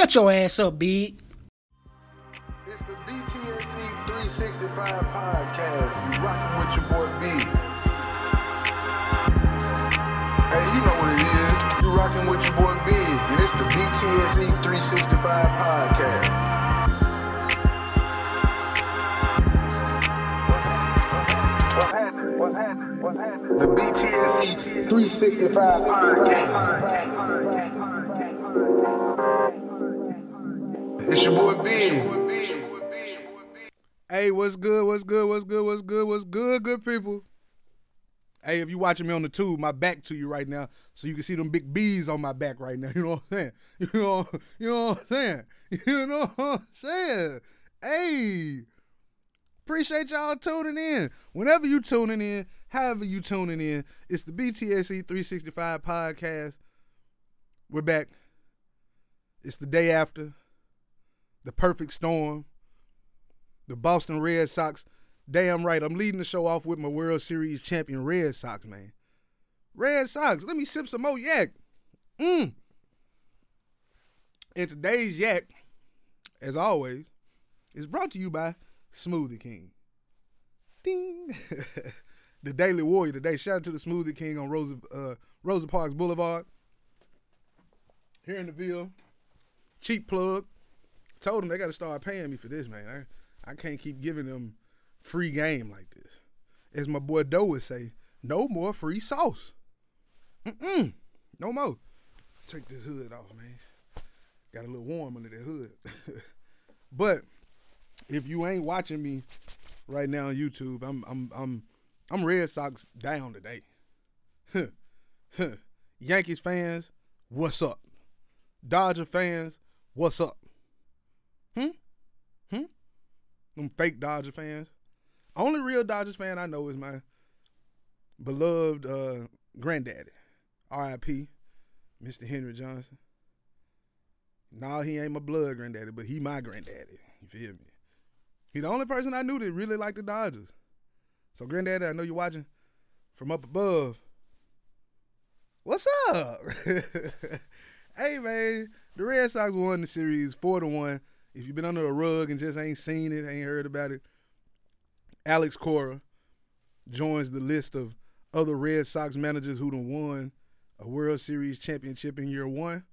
Shut your ass up, big. It's the BTSE 365 podcast. You rocking with your boy B. Hey, you know what it is. You rocking with your boy B. And it's the BTSE 365 podcast. What's happening? What's happening? The BTSE 365 podcast. It's your boy. Hey, what's good? What's good? What's good? What's good? What's good, good people? Hey, if you watching me on the tube, my back to you right now, so you can see them big bees on my back right now. You know what I'm saying? You know, you know what I'm saying? You know what I'm saying? Hey, appreciate y'all tuning in. Whenever you tuning in, however you tuning in, it's the BTSE 365 podcast. We're back. It's the day after the perfect storm the Boston Red Sox. Damn right, I'm leading the show off with my World Series champion Red Sox, man. Red Sox, let me sip some more yak. Mmm. And today's yak, as always, is brought to you by Smoothie King. Ding. the Daily Warrior today. Shout out to the Smoothie King on Rosa, uh, Rosa Parks Boulevard. Here in the Ville. Cheap plug. Told them they got to start paying me for this, man. I, I can't keep giving them free game like this. As my boy Doe would say, no more free sauce. Mm-mm. No more. Take this hood off, man. Got a little warm under that hood. but if you ain't watching me right now on YouTube, I'm I'm I'm I'm Red Sox down today. Yankees fans, what's up? Dodger fans, what's up? Hmm? Hmm? Them fake Dodger fans. Only real Dodgers fan I know is my beloved uh, granddaddy, R.I.P. Mr. Henry Johnson. No, he ain't my blood granddaddy, but he my granddaddy. You feel me? He the only person I knew that really liked the Dodgers. So, granddaddy, I know you're watching from up above. What's up? hey, man, the Red Sox won the series four to one. If you've been under the rug and just ain't seen it, ain't heard about it, Alex Cora joins the list of other Red Sox managers who done won a World Series championship in year one.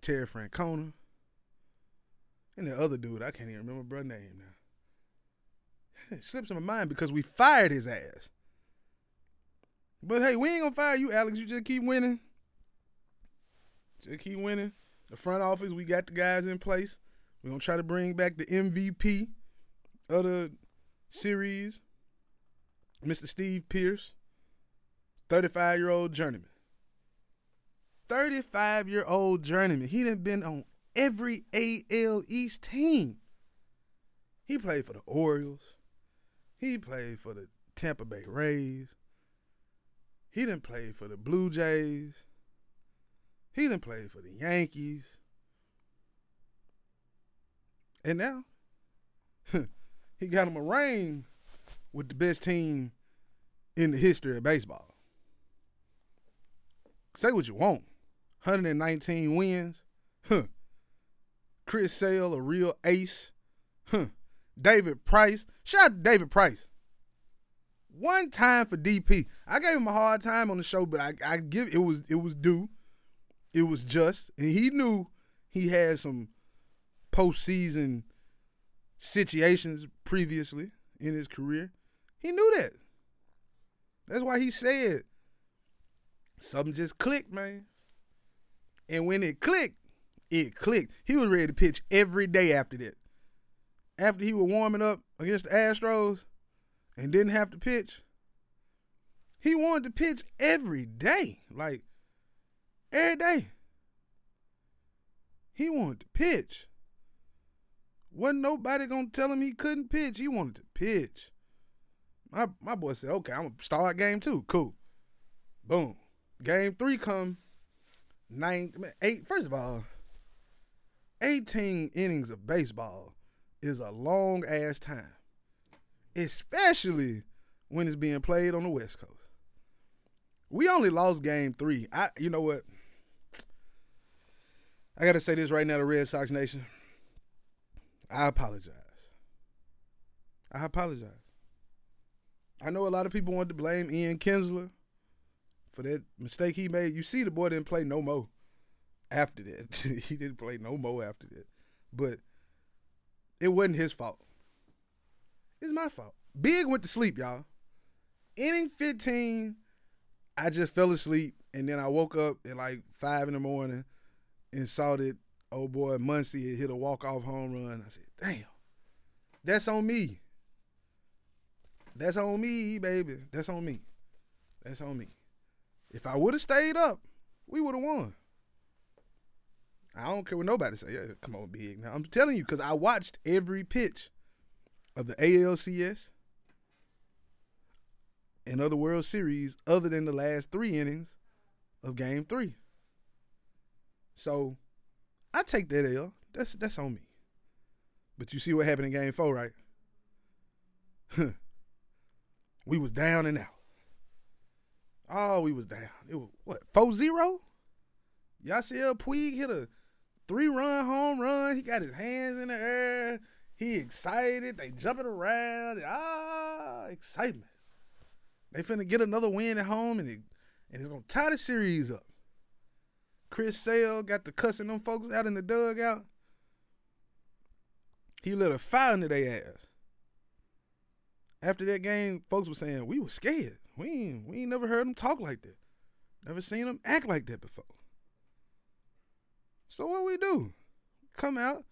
Terry Francona. And the other dude, I can't even remember bro name now. It slips in my mind because we fired his ass. But hey, we ain't gonna fire you, Alex. You just keep winning. Just keep winning. The front office, we got the guys in place. We're gonna try to bring back the MVP of the series, Mr. Steve Pearce, 35 year old journeyman. 35 year old journeyman. He done been on every AL East team. He played for the Orioles. He played for the Tampa Bay Rays. He didn't play for the Blue Jays. He didn't play for the Yankees. And now, he got him a ring with the best team in the history of baseball. Say what you want. 119 wins. Huh. Chris Sale, a real ace. Huh. David Price. Shout out to David Price. One time for DP. I gave him a hard time on the show, but I, I give it was it was due. It was just. And he knew he had some postseason situations previously in his career. He knew that. That's why he said something just clicked, man. And when it clicked, it clicked. He was ready to pitch every day after that. After he was warming up against the Astros and didn't have to pitch, he wanted to pitch every day. Like, every day. He wanted to pitch. Wasn't nobody gonna tell him he couldn't pitch. He wanted to pitch. My my boy said, okay, I'm gonna start game two. Cool. Boom. Game three come nine eight. First of all, 18 innings of baseball is a long ass time. Especially when it's being played on the West Coast. We only lost game three. I you know what? I gotta say this right now to Red Sox Nation. I apologize. I apologize. I know a lot of people want to blame Ian Kinsler for that mistake he made. You see, the boy didn't play no more after that. he didn't play no more after that. But it wasn't his fault. It's my fault. Big went to sleep, y'all. Inning 15, I just fell asleep, and then I woke up at like five in the morning and saw that oh boy Muncy had hit a walk off home run. I said, damn, that's on me. That's on me, baby. That's on me. That's on me. If I would have stayed up, we would have won. I don't care what nobody say. Yeah, come on, big. Now I'm telling you because I watched every pitch of the ALCS and other World Series other than the last three innings of Game Three. So I take that L. That's that's on me. But you see what happened in Game Four, right? we was down and out. Oh, we was down. It was what 4-0? Yasiel Puig hit a three-run home run. He got his hands in the air. He excited. They jumping around. Ah, excitement. They finna get another win at home, and it, and it's gonna tie the series up. Chris Sale got the cussing them folks out in the dugout. He lit a fire into their ass. After that game, folks were saying we were scared. We ain't, we ain't never heard them talk like that. Never seen them act like that before. So what we do? Come out.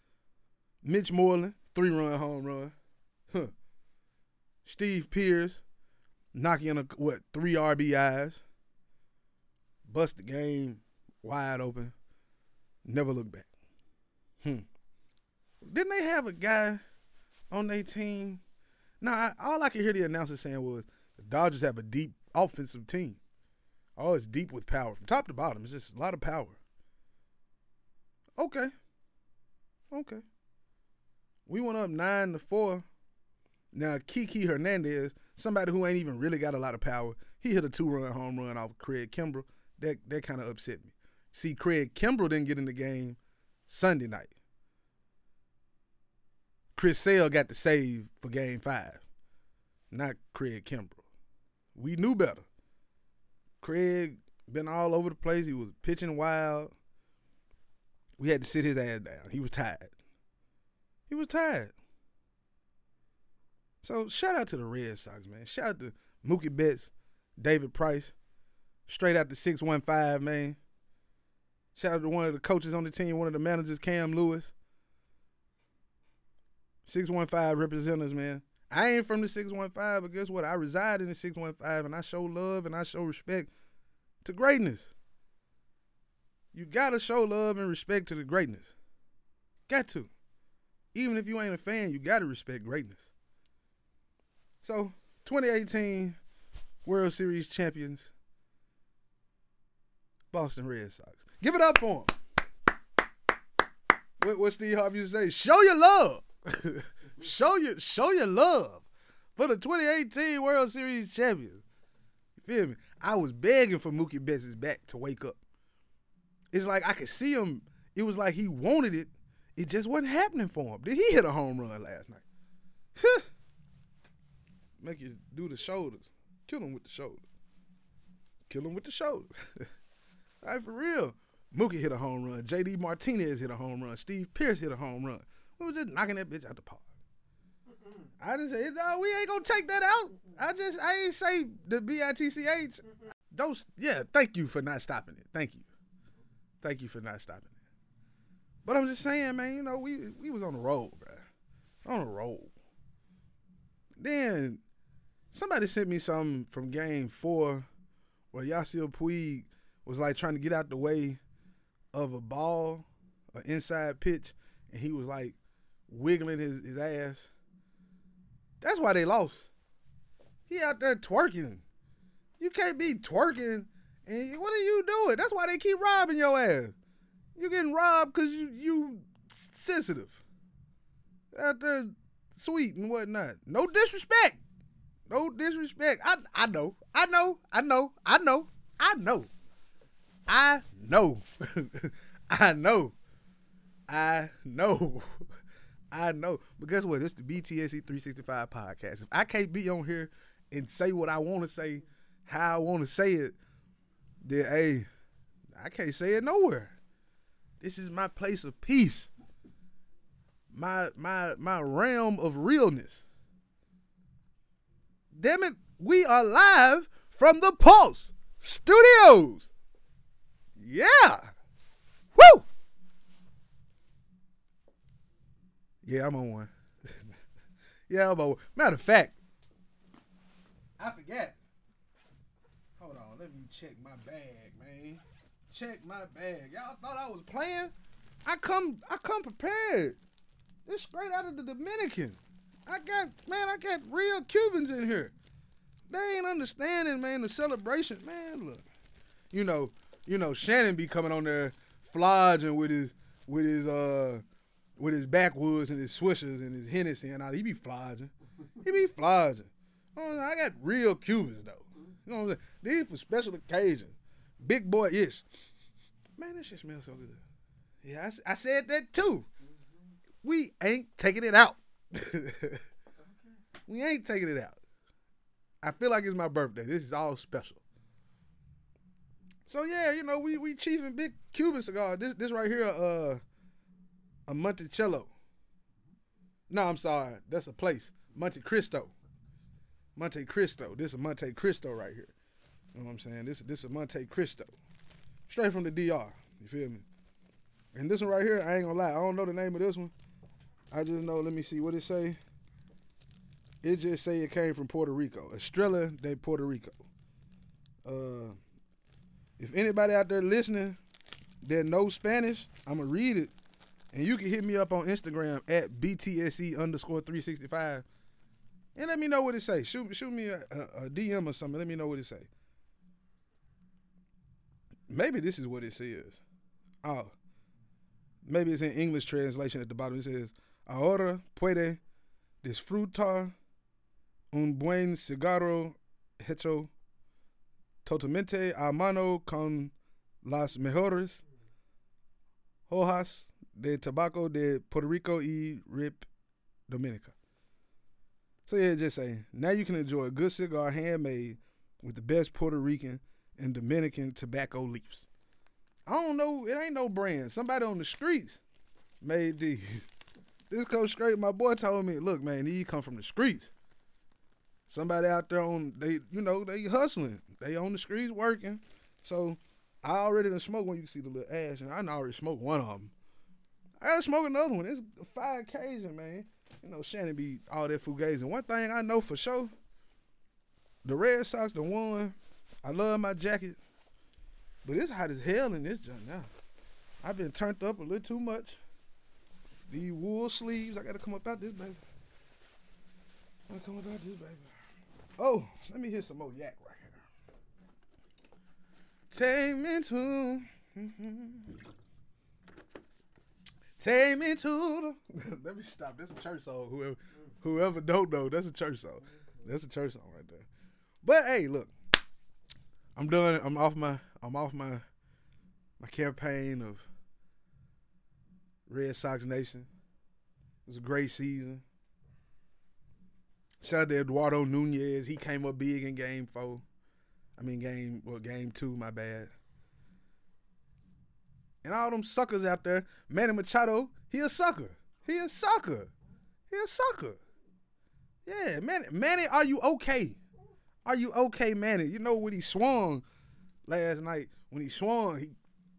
Mitch Moreland, three run home run. Huh. Steve Pearce, knocking in a what three RBIs. Bust the game wide open. Never look back. Hmm. Didn't they have a guy on their team? Nah, all I could hear the announcer saying was the Dodgers have a deep offensive team. Oh, it's deep with power from top to bottom. It's just a lot of power. Okay. Okay. We went up nine to four. Now Kiki Hernandez, somebody who ain't even really got a lot of power, he hit a two-run home run off of Craig Kimbrel. That that kind of upset me. See, Craig Kimbrel didn't get in the game Sunday night. Chris Sale got the save for game five, not Craig Kimbrel. We knew better. Craig been all over the place. He was pitching wild. We had to sit his ass down. He was tired. He was tired. So shout out to the Red Sox, man. Shout out to Mookie Betts, David Price, straight out the 615, man. Shout out to one of the coaches on the team, one of the managers, Cam Lewis. 615 representatives, man. I ain't from the 615, but guess what? I reside in the 615 and I show love and I show respect to greatness. You gotta show love and respect to the greatness. Got to. Even if you ain't a fan, you gotta respect greatness. So, 2018 World Series champions, Boston Red Sox. Give it up for him. What, what Steve Harvey used to say? Show your love. show your show your love for the 2018 World Series champions. You feel me? I was begging for Mookie Betts' back to wake up. It's like I could see him. It was like he wanted it. It just wasn't happening for him. Did he hit a home run last night? Make you do the shoulders. Kill him with the shoulders. Kill him with the shoulders. All right, for real. Mookie hit a home run. JD Martinez hit a home run. Steve Pearce hit a home run. We was just knocking that bitch out the park. I didn't say no. We ain't gonna take that out. I just I ain't say the B I T C H. Don't. Yeah. Thank you for not stopping it. Thank you. Thank you for not stopping it. But I'm just saying, man. You know, we we was on the road, bro. On the road. Then somebody sent me something from Game Four, where Yasiel Puig was like trying to get out the way of a ball, an inside pitch, and he was like wiggling his, his ass. That's why they lost. He out there twerking. You can't be twerking and what are you doing? That's why they keep robbing your ass. You're getting robbed because you you sensitive. Out there sweet and whatnot. No disrespect. No disrespect. I I know. I know. I know. I know. I know. I know. I know. I know. I know. But guess what? It's the BTSE 365 podcast. If I can't be on here and say what I want to say, how I want to say it, then hey, I can't say it nowhere. This is my place of peace. My my my realm of realness. Damn it, we are live from the Pulse Studios. Yeah. Woo! Yeah, I'm on one. yeah, I'm on one. Matter of fact, I forgot. Hold on, let me check my bag, man. Check my bag. Y'all thought I was playing? I come I come prepared. It's straight out of the Dominican. I got man, I got real Cubans in here. They ain't understanding, man, the celebration. Man, look. You know, you know, Shannon be coming on there flogging with his with his uh with his backwoods and his swishers and his Hennessy and all. He be flogging. He be flogging. I got real Cubans though. You know what I'm saying? These for special occasions. Big boy ish. Man, this shit smells so good. Yeah, I said that too. We ain't taking it out. we ain't taking it out. I feel like it's my birthday. This is all special. So yeah, you know, we we chiefing big Cuban cigar. This this right here, uh, a Monticello. No, I'm sorry, that's a place, Monte Cristo. Monte Cristo. This is Monte Cristo right here. You know what I'm saying? This this is Monte Cristo, straight from the DR. You feel me? And this one right here, I ain't gonna lie, I don't know the name of this one. I just know. Let me see what it say. It just say it came from Puerto Rico, Estrella de Puerto Rico. Uh, if anybody out there listening that knows Spanish, I'm gonna read it, and you can hit me up on Instagram at btse underscore three sixty five, and let me know what it say. Shoot, shoot me a, a, a DM or something. Let me know what it say. Maybe this is what it says. Oh, maybe it's in English translation at the bottom. It says, "Ahora puede disfrutar un buen cigarro hecho totalmente a mano con las mejores hojas de tabaco de Puerto Rico y Rip Dominica. So yeah, just saying. Now you can enjoy a good cigar handmade with the best Puerto Rican and Dominican tobacco leaves. I don't know, it ain't no brand. Somebody on the streets made these. This goes straight. My boy told me, look, man, these come from the streets. Somebody out there on they, you know, they hustling. They on the streets working. So I already done smoked one. You can see the little ash, and I already smoked one of them. I gotta smoke another one. It's a five occasion, man. You know, Shannon be all that fugazi. One thing I know for sure, the Red Sox, the one, I love my jacket, but it's hot as hell in this joint now. I've been turned up a little too much. These wool sleeves, I gotta come up out this baby. I gotta come up out this baby. Oh, let me hear some more yak right here. Take me to. Mm-hmm. Take me to the. Let me stop. That's a church song. Whoever, whoever don't know, that's a church song. That's a church song right there. But hey, look, I'm done. I'm off my. I'm off my. My campaign of Red Sox Nation. It was a great season. Shout out to Eduardo Nunez. He came up big in game four. I mean game well, game two, my bad. And all them suckers out there, Manny Machado, he a sucker. He a sucker. He a sucker. Yeah, Manny, Manny, are you okay? Are you okay, Manny? You know when he swung last night, when he swung, he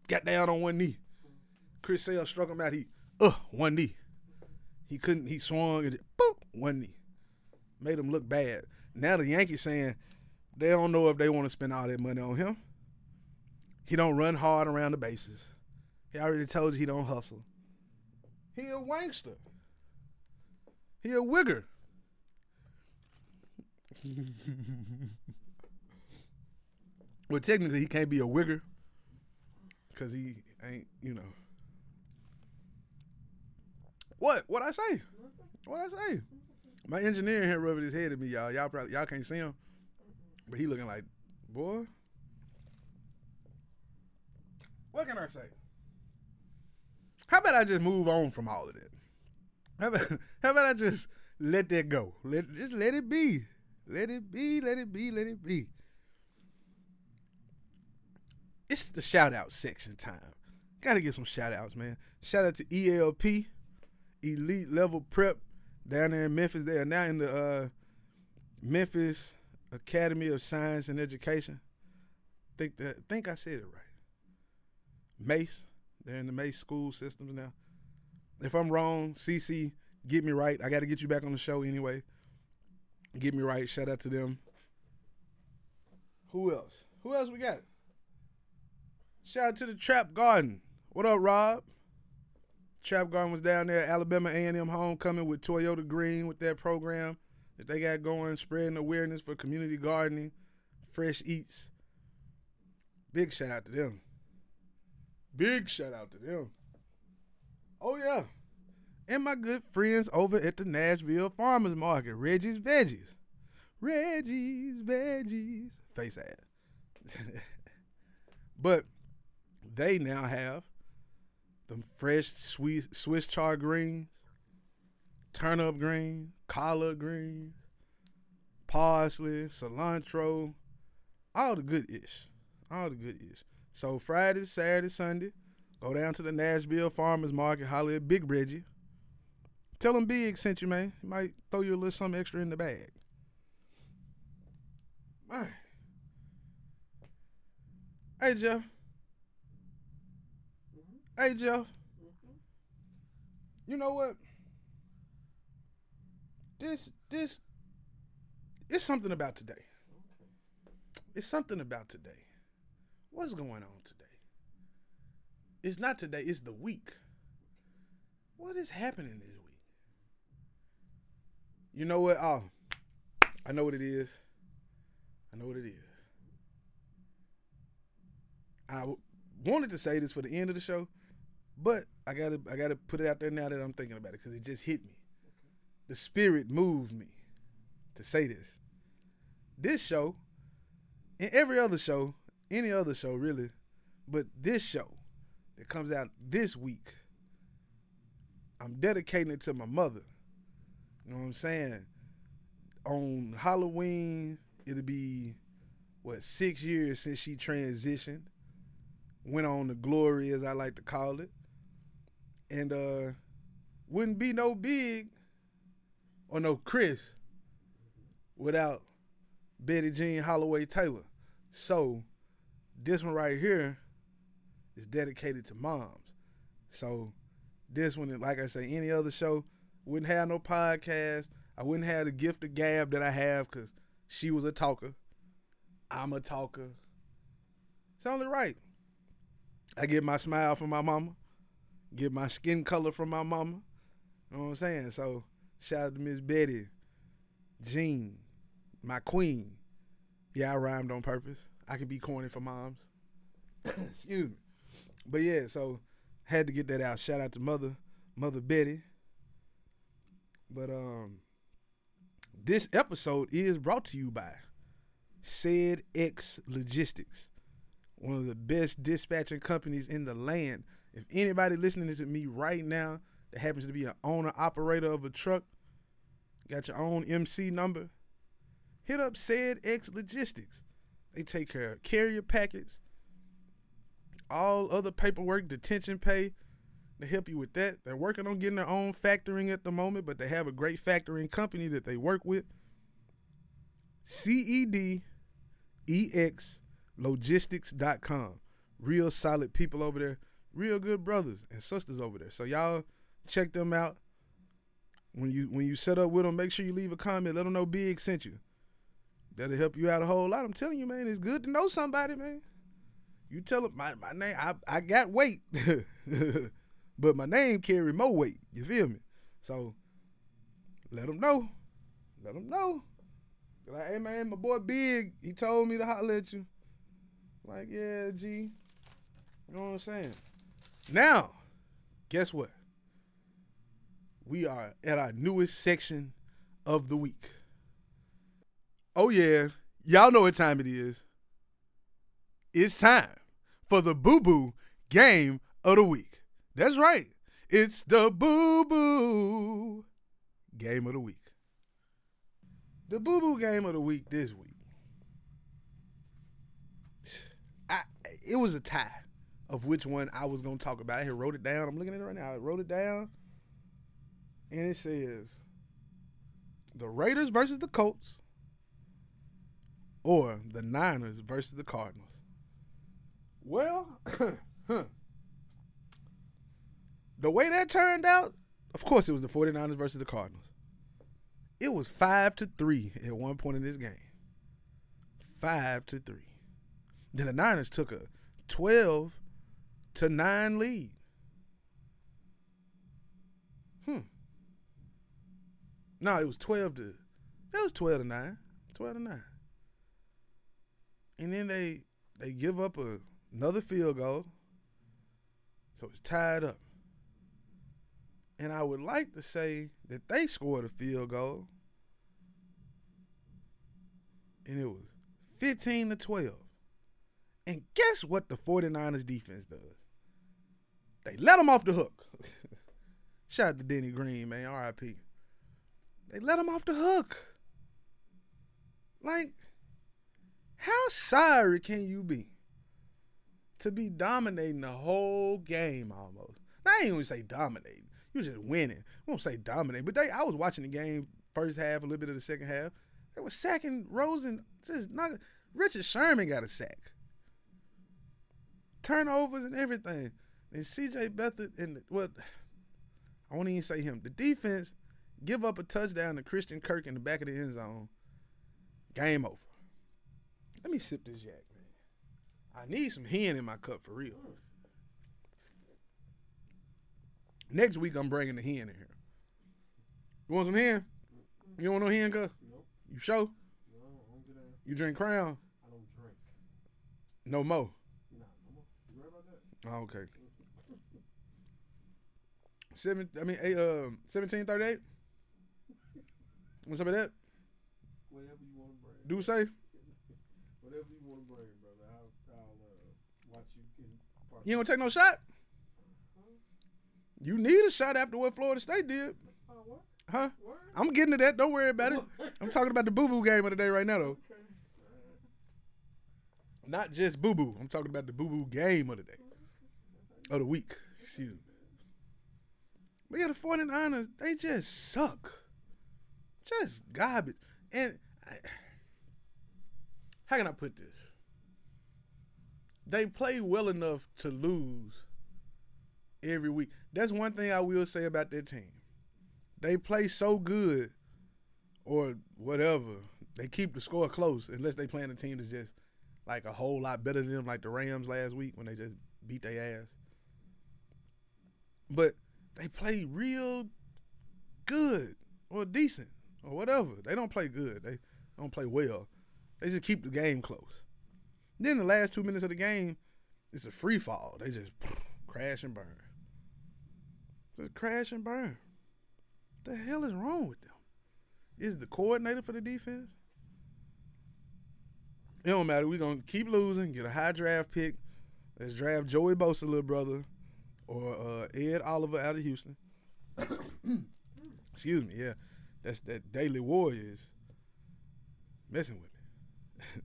got down on one knee. Chris Sale struck him out. He, uh, one knee. He couldn't. He swung and boop, one knee. Made him look bad. Now the Yankees saying they don't know if they want to spend all that money on him. He don't run hard around the bases. He already told you he don't hustle. He a wankster. He a wigger. well, technically, he can't be a wigger because he ain't, you know. What? What I say? What I say? My engineer here rubbing his head at me, y'all. Y'all probably y'all can't see him, but he looking like, boy. What can I say? How about I just move on from all of that? How about, how about I just let that go? Let just let it be. Let it be, let it be, let it be. It's the shout out section time. Gotta get some shout outs, man. Shout out to ELP, Elite Level Prep, down there in Memphis. They are now in the uh, Memphis Academy of Science and Education. Think that think I said it right. Mace. They're in the Mace school systems now. If I'm wrong, CC, get me right. I got to get you back on the show anyway. Get me right. Shout out to them. Who else? Who else we got? Shout out to the Trap Garden. What up, Rob? Trap Garden was down there, Alabama A&M homecoming with Toyota Green with that program that they got going, spreading awareness for community gardening, fresh eats. Big shout out to them. Big shout out to them. Oh yeah. And my good friends over at the Nashville Farmers Market, Reggie's Veggies. Reggie's Veggies. Face ass. but they now have them fresh sweet Swiss chard greens, turnip greens, collard greens, parsley, cilantro, all the good ish. All the good ish. So Friday, Saturday, Sunday, go down to the Nashville Farmers Market, holler at Big Reggie. Tell him Big sent you, man. He might throw you a little something extra in the bag. Man. Hey, Jeff. Hey, Jeff. You know what? This, this, it's something about today. It's something about today. What's going on today? It's not today, it's the week. What is happening this week? You know what? Oh, I know what it is. I know what it is. I wanted to say this for the end of the show, but I gotta I gotta put it out there now that I'm thinking about it because it just hit me. The spirit moved me to say this. This show and every other show, any other show really, but this show that comes out this week, I'm dedicating it to my mother. You know what I'm saying? On Halloween, it'll be what six years since she transitioned. Went on to glory, as I like to call it, and uh, wouldn't be no big or no Chris without Betty Jean Holloway Taylor. So this one right here is dedicated to moms. So this one, like I say, any other show wouldn't have no podcast. I wouldn't have the gift of gab that I have because she was a talker. I'm a talker. It's only right. I get my smile from my mama, get my skin color from my mama. You know what I'm saying? So shout out to Miss Betty, Jean, my queen. Yeah, I rhymed on purpose. I could be corny for moms. Excuse me. But yeah, so had to get that out. Shout out to mother, mother Betty. But um this episode is brought to you by Said X Logistics, one of the best dispatching companies in the land. If anybody listening is to me right now that happens to be an owner operator of a truck, got your own MC number, hit up Said X Logistics. They take care of carrier packets, all other paperwork, detention pay. They help you with that. They're working on getting their own factoring at the moment, but they have a great factoring company that they work with. CEDEX Real solid people over there. Real good brothers and sisters over there. So y'all check them out. When you when you set up with them, make sure you leave a comment. Let them know Big sent you. That'll help you out a whole lot. I'm telling you, man, it's good to know somebody, man. You tell them my, my name, I, I got weight, but my name carry more weight. You feel me? So let them know. Let them know. Like, hey man, my boy Big, he told me to holler at you. Like, yeah, G. You know what I'm saying? Now, guess what? We are at our newest section of the week. Oh yeah, y'all know what time it is. It's time for the Boo Boo Game of the Week. That's right. It's the boo boo game of the week. The boo boo game of the week this week. I it was a tie of which one I was gonna talk about. I here wrote it down. I'm looking at it right now. I wrote it down, and it says the Raiders versus the Colts, or the Niners versus the Cardinals. Well, the way that turned out, of course, it was the 49ers versus the Cardinals. It was five to three at one point in this game. Five to three. Then the Niners took a 12 to 9 lead. Hmm. No, it was 12 to that was 12 to 9. 12 to 9. And then they they give up a, another field goal. So it's tied up. And I would like to say that they scored a field goal. And it was 15 to 12. And guess what the 49ers defense does? They let him off the hook. Shout out to Denny Green, man. RIP. They let him off the hook. Like, how sorry can you be to be dominating the whole game almost? I ain't even say dominating. You just winning. I won't say dominating, but they. I was watching the game first half, a little bit of the second half. They were sacking Rosen. Just not. Richard Sherman got a sack. Turnovers and everything. And C.J. Beathard and what? I won't even say him. The defense give up a touchdown to Christian Kirk in the back of the end zone. Game over. Let me sip this yak, man. I need some hen in my cup for real. Next week I'm bringing the hen in here. You want some hen? You want no hen, cuz? Nope. You sure? No, I don't get that. You drink Crown? I don't drink. No more. Nah, no more. You right about that? Oh, okay. Seven. I mean, eight. Um, seventeen thirty-eight. Want some of that? Whatever you want to bring. Do say? Whatever you want to bring, brother. I'll, I'll uh, watch you in part. You ain't gonna take no shot? You need a shot after what Florida State did, Oh, what? huh? Word? I'm getting to that. Don't worry about it. I'm talking about the boo boo game of the day right now, though. Okay. Not just boo boo. I'm talking about the boo boo game of the day, of the week. Excuse me. But yeah, the 49ers, they just suck. Just garbage. And I, how can I put this? They play well enough to lose every week. That's one thing I will say about their team. They play so good or whatever. They keep the score close unless they playing a team that's just like a whole lot better than them, like the Rams last week when they just beat their ass. But they play real good or decent or whatever. They don't play good. They don't play well. They just keep the game close. Then the last two minutes of the game, it's a free fall. They just crash and burn. Just crash and burn. What the hell is wrong with them? Is the coordinator for the defense? It don't matter. We're gonna keep losing, get a high draft pick. Let's draft Joey Bosa, little brother, or uh, Ed Oliver out of Houston. Excuse me, yeah. That's that Daily Warriors messing with me.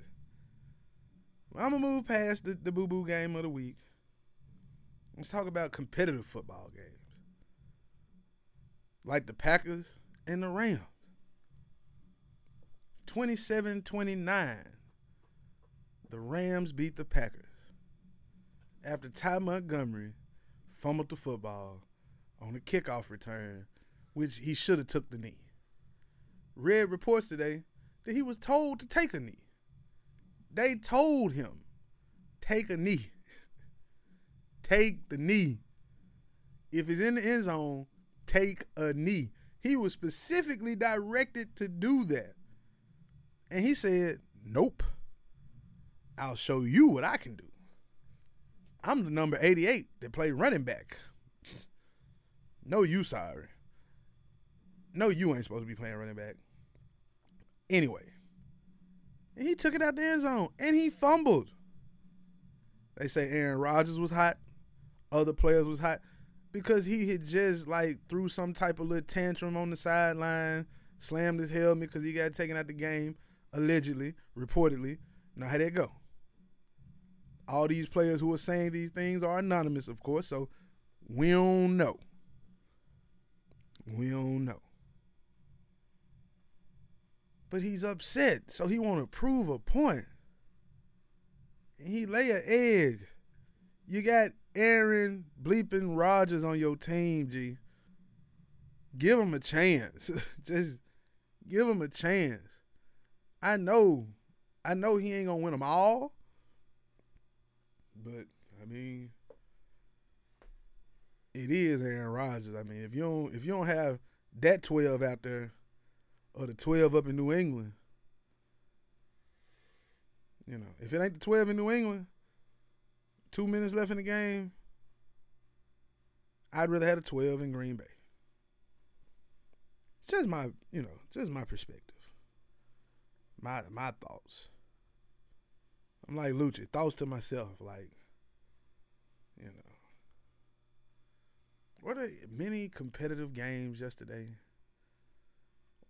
I'm gonna move past the, the boo boo game of the week. Let's talk about competitive football games. Like the Packers and the Rams. 27 29. The Rams beat the Packers. After Ty Montgomery fumbled the football on a kickoff return, which he should have took the knee. Read reports today that he was told to take a knee. They told him, take a knee. take the knee. If it's in the end zone, take a knee. He was specifically directed to do that. And he said, Nope. I'll show you what I can do. I'm the number 88 that play running back. No, you sorry. No, you ain't supposed to be playing running back. Anyway, and he took it out the end zone and he fumbled. They say Aaron Rodgers was hot, other players was hot. because he had just like threw some type of little tantrum on the sideline, slammed his helmet because he got taken out the game, allegedly, reportedly. Now how that go? All these players who are saying these things are anonymous, of course, so we don't know. We don't know. But he's upset, so he want to prove a point. And he lay an egg. You got Aaron bleeping Rodgers on your team, G. Give him a chance. Just give him a chance. I know, I know he ain't gonna win them all, but I mean, it is Aaron Rodgers. I mean, if you don't, if you don't have that twelve out there, or the twelve up in New England, you know, if it ain't the twelve in New England, two minutes left in the game, I'd rather have a 12 in Green Bay. Just my, you know, just my perspective. My my thoughts. I'm like Lucci, thoughts to myself, like, you know. Were there many competitive games yesterday?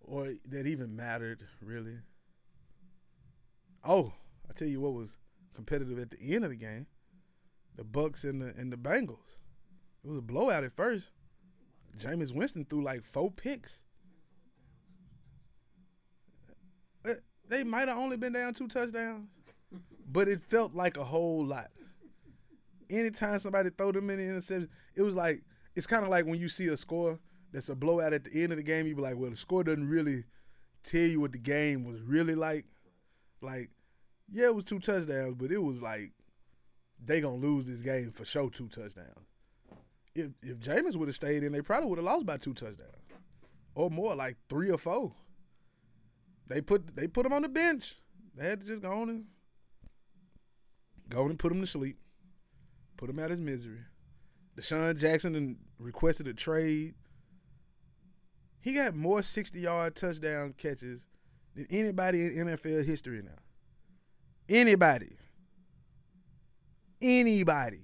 Or that even mattered, really? Oh, I tell you what was competitive at the end of the game the Bucs and the and the Bengals. It was a blowout at first. Jameis Winston threw like four picks. They might have only been down two touchdowns, but it felt like a whole lot. Anytime somebody throw them in the interception, it was like it's kind of like when you see a score that's a blowout at the end of the game. You be like, well, the score doesn't really tell you what the game was really like. Like, yeah, it was two touchdowns, but it was like they gonna lose this game for sure. Two touchdowns. If if Jameis would have stayed in, they probably would have lost by two touchdowns or more, like three or four. They put they put him on the bench. They had to just go on and go on and put him to sleep, put him out of his misery. DeSean Jackson requested a trade. He got more sixty yard touchdown catches than anybody in NFL history now. Anybody anybody.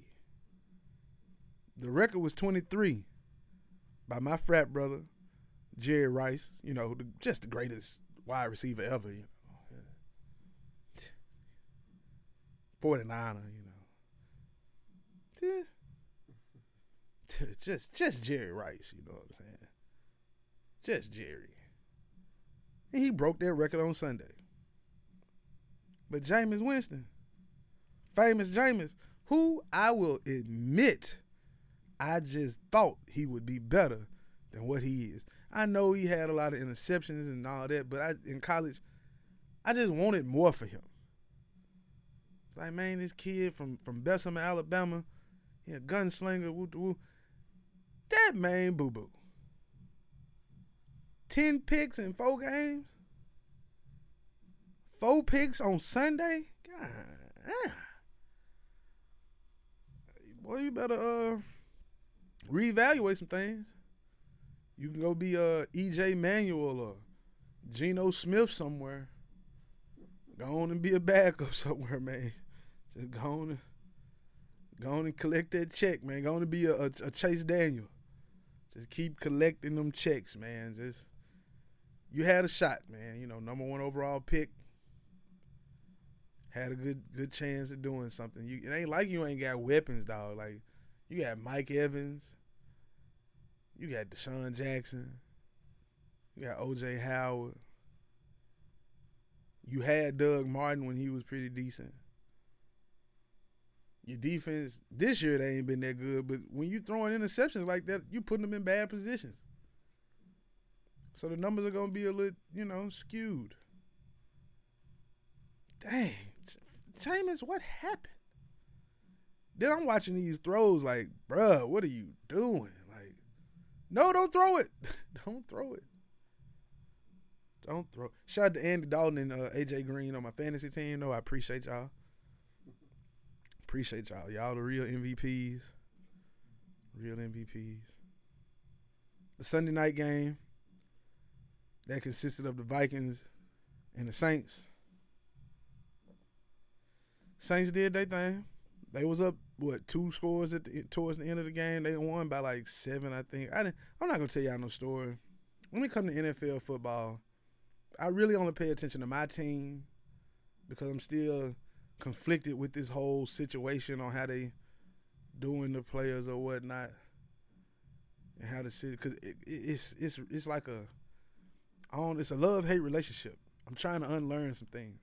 The record was 23 by my frat brother, Jerry Rice, you know, just the greatest wide receiver ever, you know. 49er, you know. Just just Jerry Rice, you know what I'm saying? Just Jerry. And he broke that record on Sunday. But Jameis Winston, famous Jameis, who I will admit I just thought he would be better than what he is. I know he had a lot of interceptions and all that, but I in college, I just wanted more for him. Like, man, this kid from from Bessemer, Alabama, he a gunslinger. Woo, woo. That man, boo boo. Ten picks in four games. Four picks on Sunday. God, well, you better uh reevaluate some things. You can go be uh EJ Manuel or Geno Smith somewhere. Go on and be a backup somewhere, man. Just go on and go on and collect that check, man. Go on and be a, a, a Chase Daniel. Just keep collecting them checks, man. Just you had a shot, man. You know, number one overall pick had a good good chance of doing something. You it ain't like you ain't got weapons, dog. Like you got Mike Evans, you got DeSean Jackson, you got OJ Howard. You had Doug Martin when he was pretty decent. Your defense this year they ain't been that good, but when you throwing interceptions like that, you putting them in bad positions. So the numbers are gonna be a little, you know, skewed. Dang. Jameis, what happened? Then I'm watching these throws like, bruh, what are you doing? Like, no, don't throw it. don't throw it. Don't throw. Shout out to Andy Dalton and uh, AJ Green on my fantasy team. No, I appreciate y'all. Appreciate y'all. Y'all the real MVPs. Real MVPs. The Sunday night game that consisted of the Vikings and the Saints. Saints did their thing. They was up what two scores at the, towards the end of the game. They won by like seven, I think. I didn't, I'm not gonna tell y'all no story. When it come to NFL football, I really only pay attention to my team because I'm still conflicted with this whole situation on how they doing the players or whatnot, and how the city because it, it, it's it's it's like a don't it's a love hate relationship. I'm trying to unlearn some things.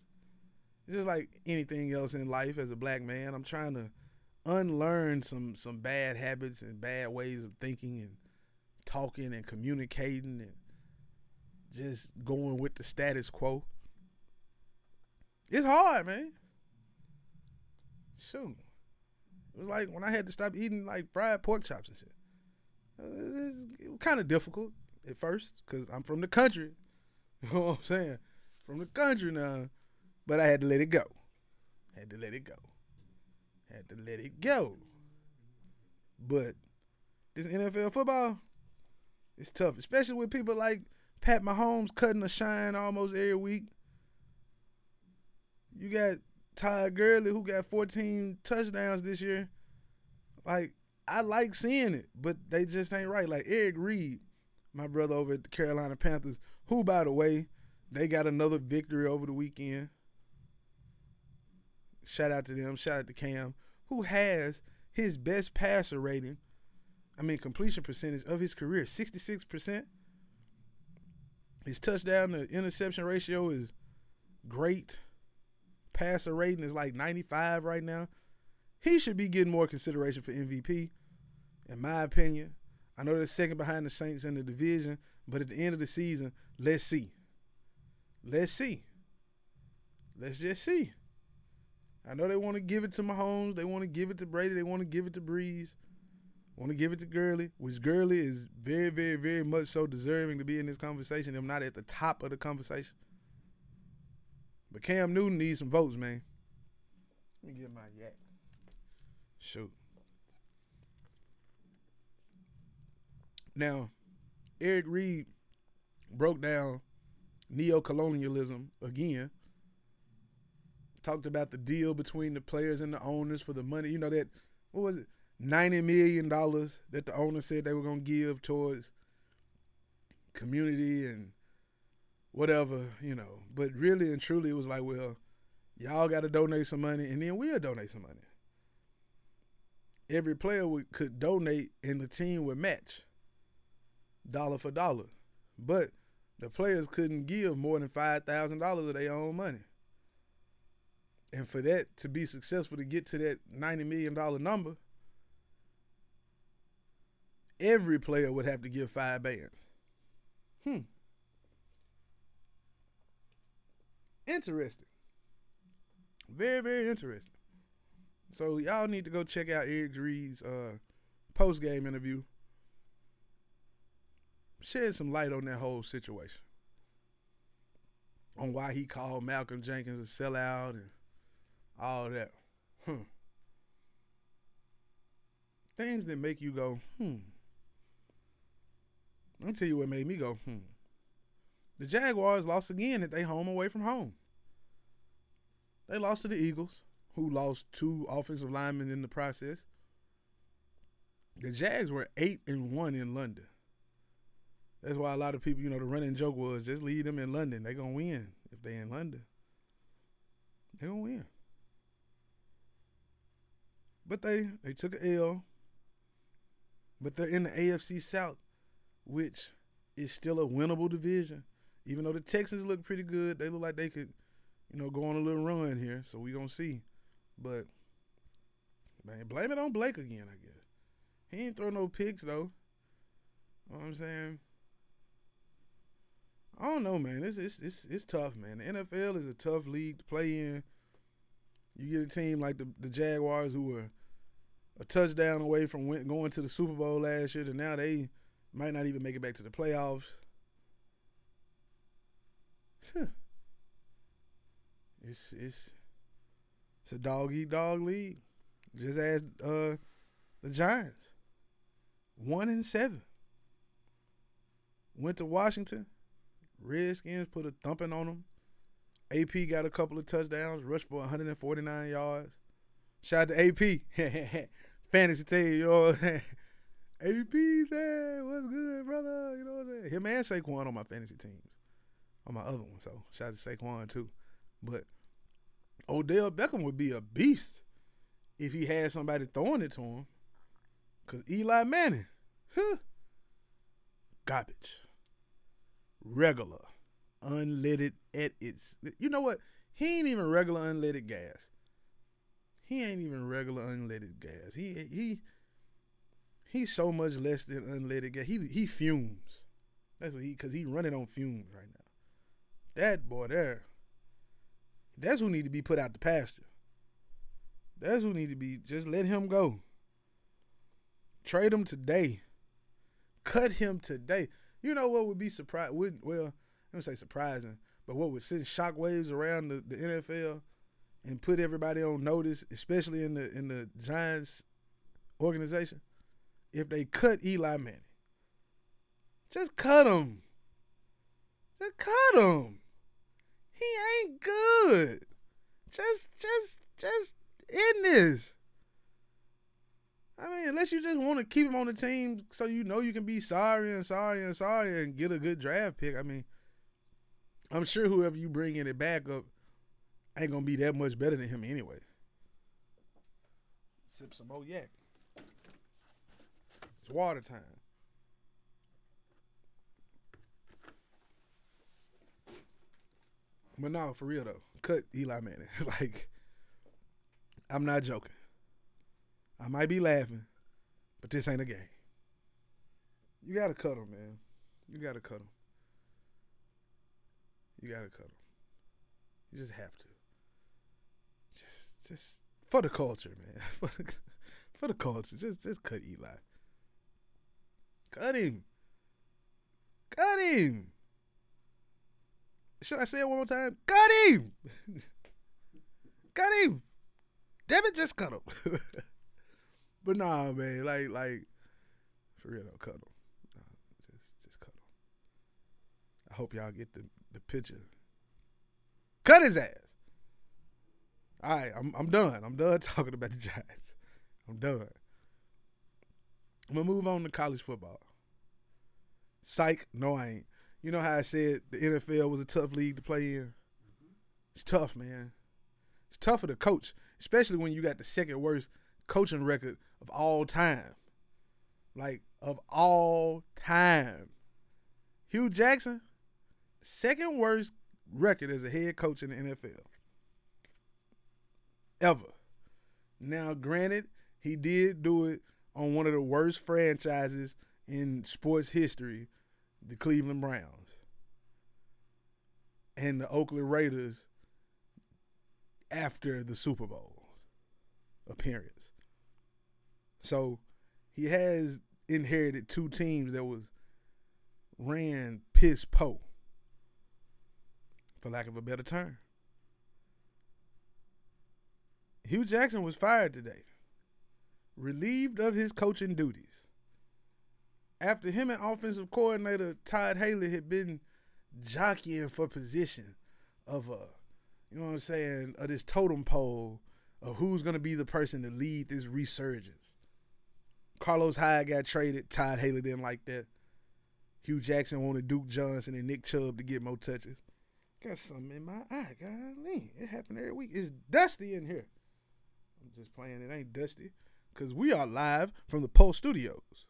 It's just like anything else in life as a black man. I'm trying to unlearn some some bad habits and bad ways of thinking and talking and communicating and just going with the status quo. It's hard, man. Shoot. It was like when I had to stop eating like fried pork chops and shit. Uh, it was kind of difficult at first because I'm from the country. You know what I'm saying? From the country now. But I had to let it go. Had to let it go. Had to let it go. But this NFL football, it's tough, especially with people like Pat Mahomes cutting a shine almost every week. You got Todd Gurley who got 14 touchdowns this year. Like I like seeing it, but they just ain't right. Like Eric Reid, my brother over at the Carolina Panthers, who by the way, they got another victory over the weekend. Shout out to them. Shout out to Cam, who has his best passer rating. I mean completion percentage of his career, 66%. His touchdown to interception ratio is great. Passer rating is like 95 right now. He should be getting more consideration for MVP, in my opinion. I know they're second behind the Saints in the division, but at the end of the season, let's see. Let's see. Let's just see. I know they want to give it to Mahomes. They want to give it to Brady. They want to give it to Brees. Want to give it to Gurley, which Gurley is very, very, very much so deserving to be in this conversation. I'm not at the top of the conversation. But Cam Newton needs some votes, man. Let me get my yak. Shoot. Now, Eric Reid broke down neo-colonialism again. Talked about the deal between the players and the owners for the money. You know that what was it? Ninety million dollars that the owner said they were gonna give towards community and whatever, you know. But really and truly, it was like, well, y'all got to donate some money, and then we'll donate some money. Every player would, could donate, and the team would match dollar for dollar. But the players couldn't give more than five thousand dollars of their own money. And for that to be successful to get to that ninety million dollar number, every player would have to give five bands. Hmm. Interesting. Very, very interesting. So y'all need to go check out Eric Reid's uh, post game interview. Shed some light on that whole situation. On why he called Malcolm Jenkins a sellout and all that. Hmm. Things that make you go, hmm. I'll tell you what made me go, hmm. The Jaguars lost again at they home away from home. They lost to the Eagles, who lost two offensive linemen in the process. The Jags were eight and one in London. That's why a lot of people, you know, the running joke was just leave them in London. They're gonna win if they in London. They're gonna win. But they they took an L. But they're in the AFC South, which is still a winnable division. Even though the Texans look pretty good, they look like they could, you know, go on a little run here. So we gonna see. But man, blame it on Blake again, I guess. He ain't throw no picks though. You know what I'm saying? I don't know, man. It's it's it's it's tough, man. The NFL is a tough league to play in. You get a team like the the Jaguars who were a touchdown away from going to the Super Bowl last year, and now they might not even make it back to the playoffs. It's it's it's a dog eat dog league. Just as uh, the Giants, one and seven. Went to Washington. Redskins put a thumping on them. AP got a couple of touchdowns, rushed for 149 yards. Shout out to AP. Fantasy team, you know what I'm saying? AP said, what's good, brother? You know what I'm saying? Him and Saquon on my fantasy teams. On my other one. So shout out to Saquon too. But Odell Beckham would be a beast if he had somebody throwing it to him. Cause Eli Manning, huh? Garbage. Regular. Unleaded at its you know what? He ain't even regular unleaded gas. He ain't even regular unleaded gas. He he he's so much less than unleaded gas. He he fumes. That's what he cause he running on fumes right now. That boy there. That's who need to be put out the pasture. That's who need to be just let him go. Trade him today. Cut him today. You know what would be surprised? Would well, let me say surprising, but what would send shockwaves around the, the NFL and put everybody on notice, especially in the in the Giants organization, if they cut Eli Manning. Just cut him. Just cut him. He ain't good. Just just just end this. I mean, unless you just want to keep him on the team so you know you can be sorry and sorry and sorry and get a good draft pick. I mean, I'm sure whoever you bring in it back up ain't gonna be that much better than him anyway. Sip some more yak. It's water time. But no, for real though, cut Eli Manning. like, I'm not joking. I might be laughing, but this ain't a game. You gotta cut him, man. You gotta cut him. You gotta cut him. You just have to. Just, just for the culture, man. For the, for the culture, just, just cut Eli. Cut him. Cut him. Should I say it one more time? Cut him. cut him. Damn it, just cut him. but nah, man, like, like, for real though, cut him. Nah, just, just cut him. I hope y'all get the the picture. Cut his ass. All right, I'm I'm done. I'm done talking about the Giants. I'm done. I'm gonna move on to college football. Psych, no, I ain't. You know how I said the NFL was a tough league to play in. It's tough, man. It's tougher to coach, especially when you got the second worst coaching record of all time. Like of all time. Hue Jackson, second worst record as a head coach in the NFL. Ever. Now, granted, he did do it on one of the worst franchises in sports history, the Cleveland Browns. And the Oakland Raiders after the Super Bowl appearance. So he has inherited two teams that was ran piss po for lack of a better term. Hue Jackson was fired today, relieved of his coaching duties. After him and offensive coordinator Todd Haley had been jockeying for position of a, you know what I'm saying, of this totem pole of who's going to be the person to lead this resurgence. Carlos Hyde got traded. Todd Haley didn't like that. Hue Jackson wanted Duke Johnson and Nick Chubb to get more touches. Got something in my eye, golly. It happened every week. It's dusty in here. I'm just playing. It ain't dusty. Because we are live from the Post Studios.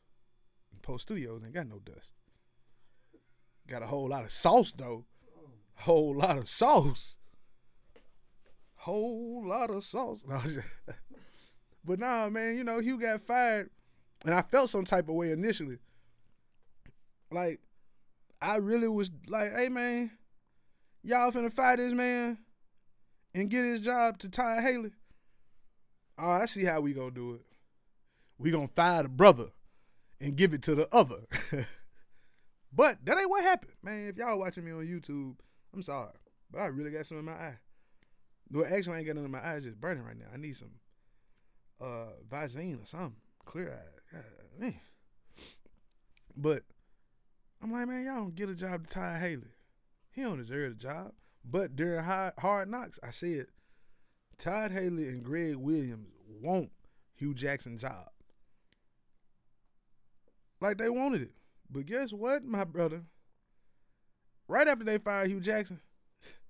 Post Studios ain't got no dust. Got a whole lot of sauce, though. Whole lot of sauce. Whole lot of sauce. No, but nah, man, you know, Hue got fired. And I felt some type of way initially. Like, I really was like, hey, man, y'all finna fire this man and get his job to Ty Haley. Oh, I see how we gonna do it. We gonna fire the brother and give it to the other. but that ain't what happened, man. If y'all watching me on YouTube, I'm sorry, but I really got some in my eye. Well, actually, I ain't got none in my eyes. Just burning right now. I need some uh Visine or something. Clear eye. man. But I'm like, man, y'all don't get a job to Ty Haley. He don't deserve the job. But during hard, hard knocks, I said Todd Haley and Gregg Williams want Hue Jackson job. Like they wanted it. But guess what, my brother? Right after they fired Hue Jackson,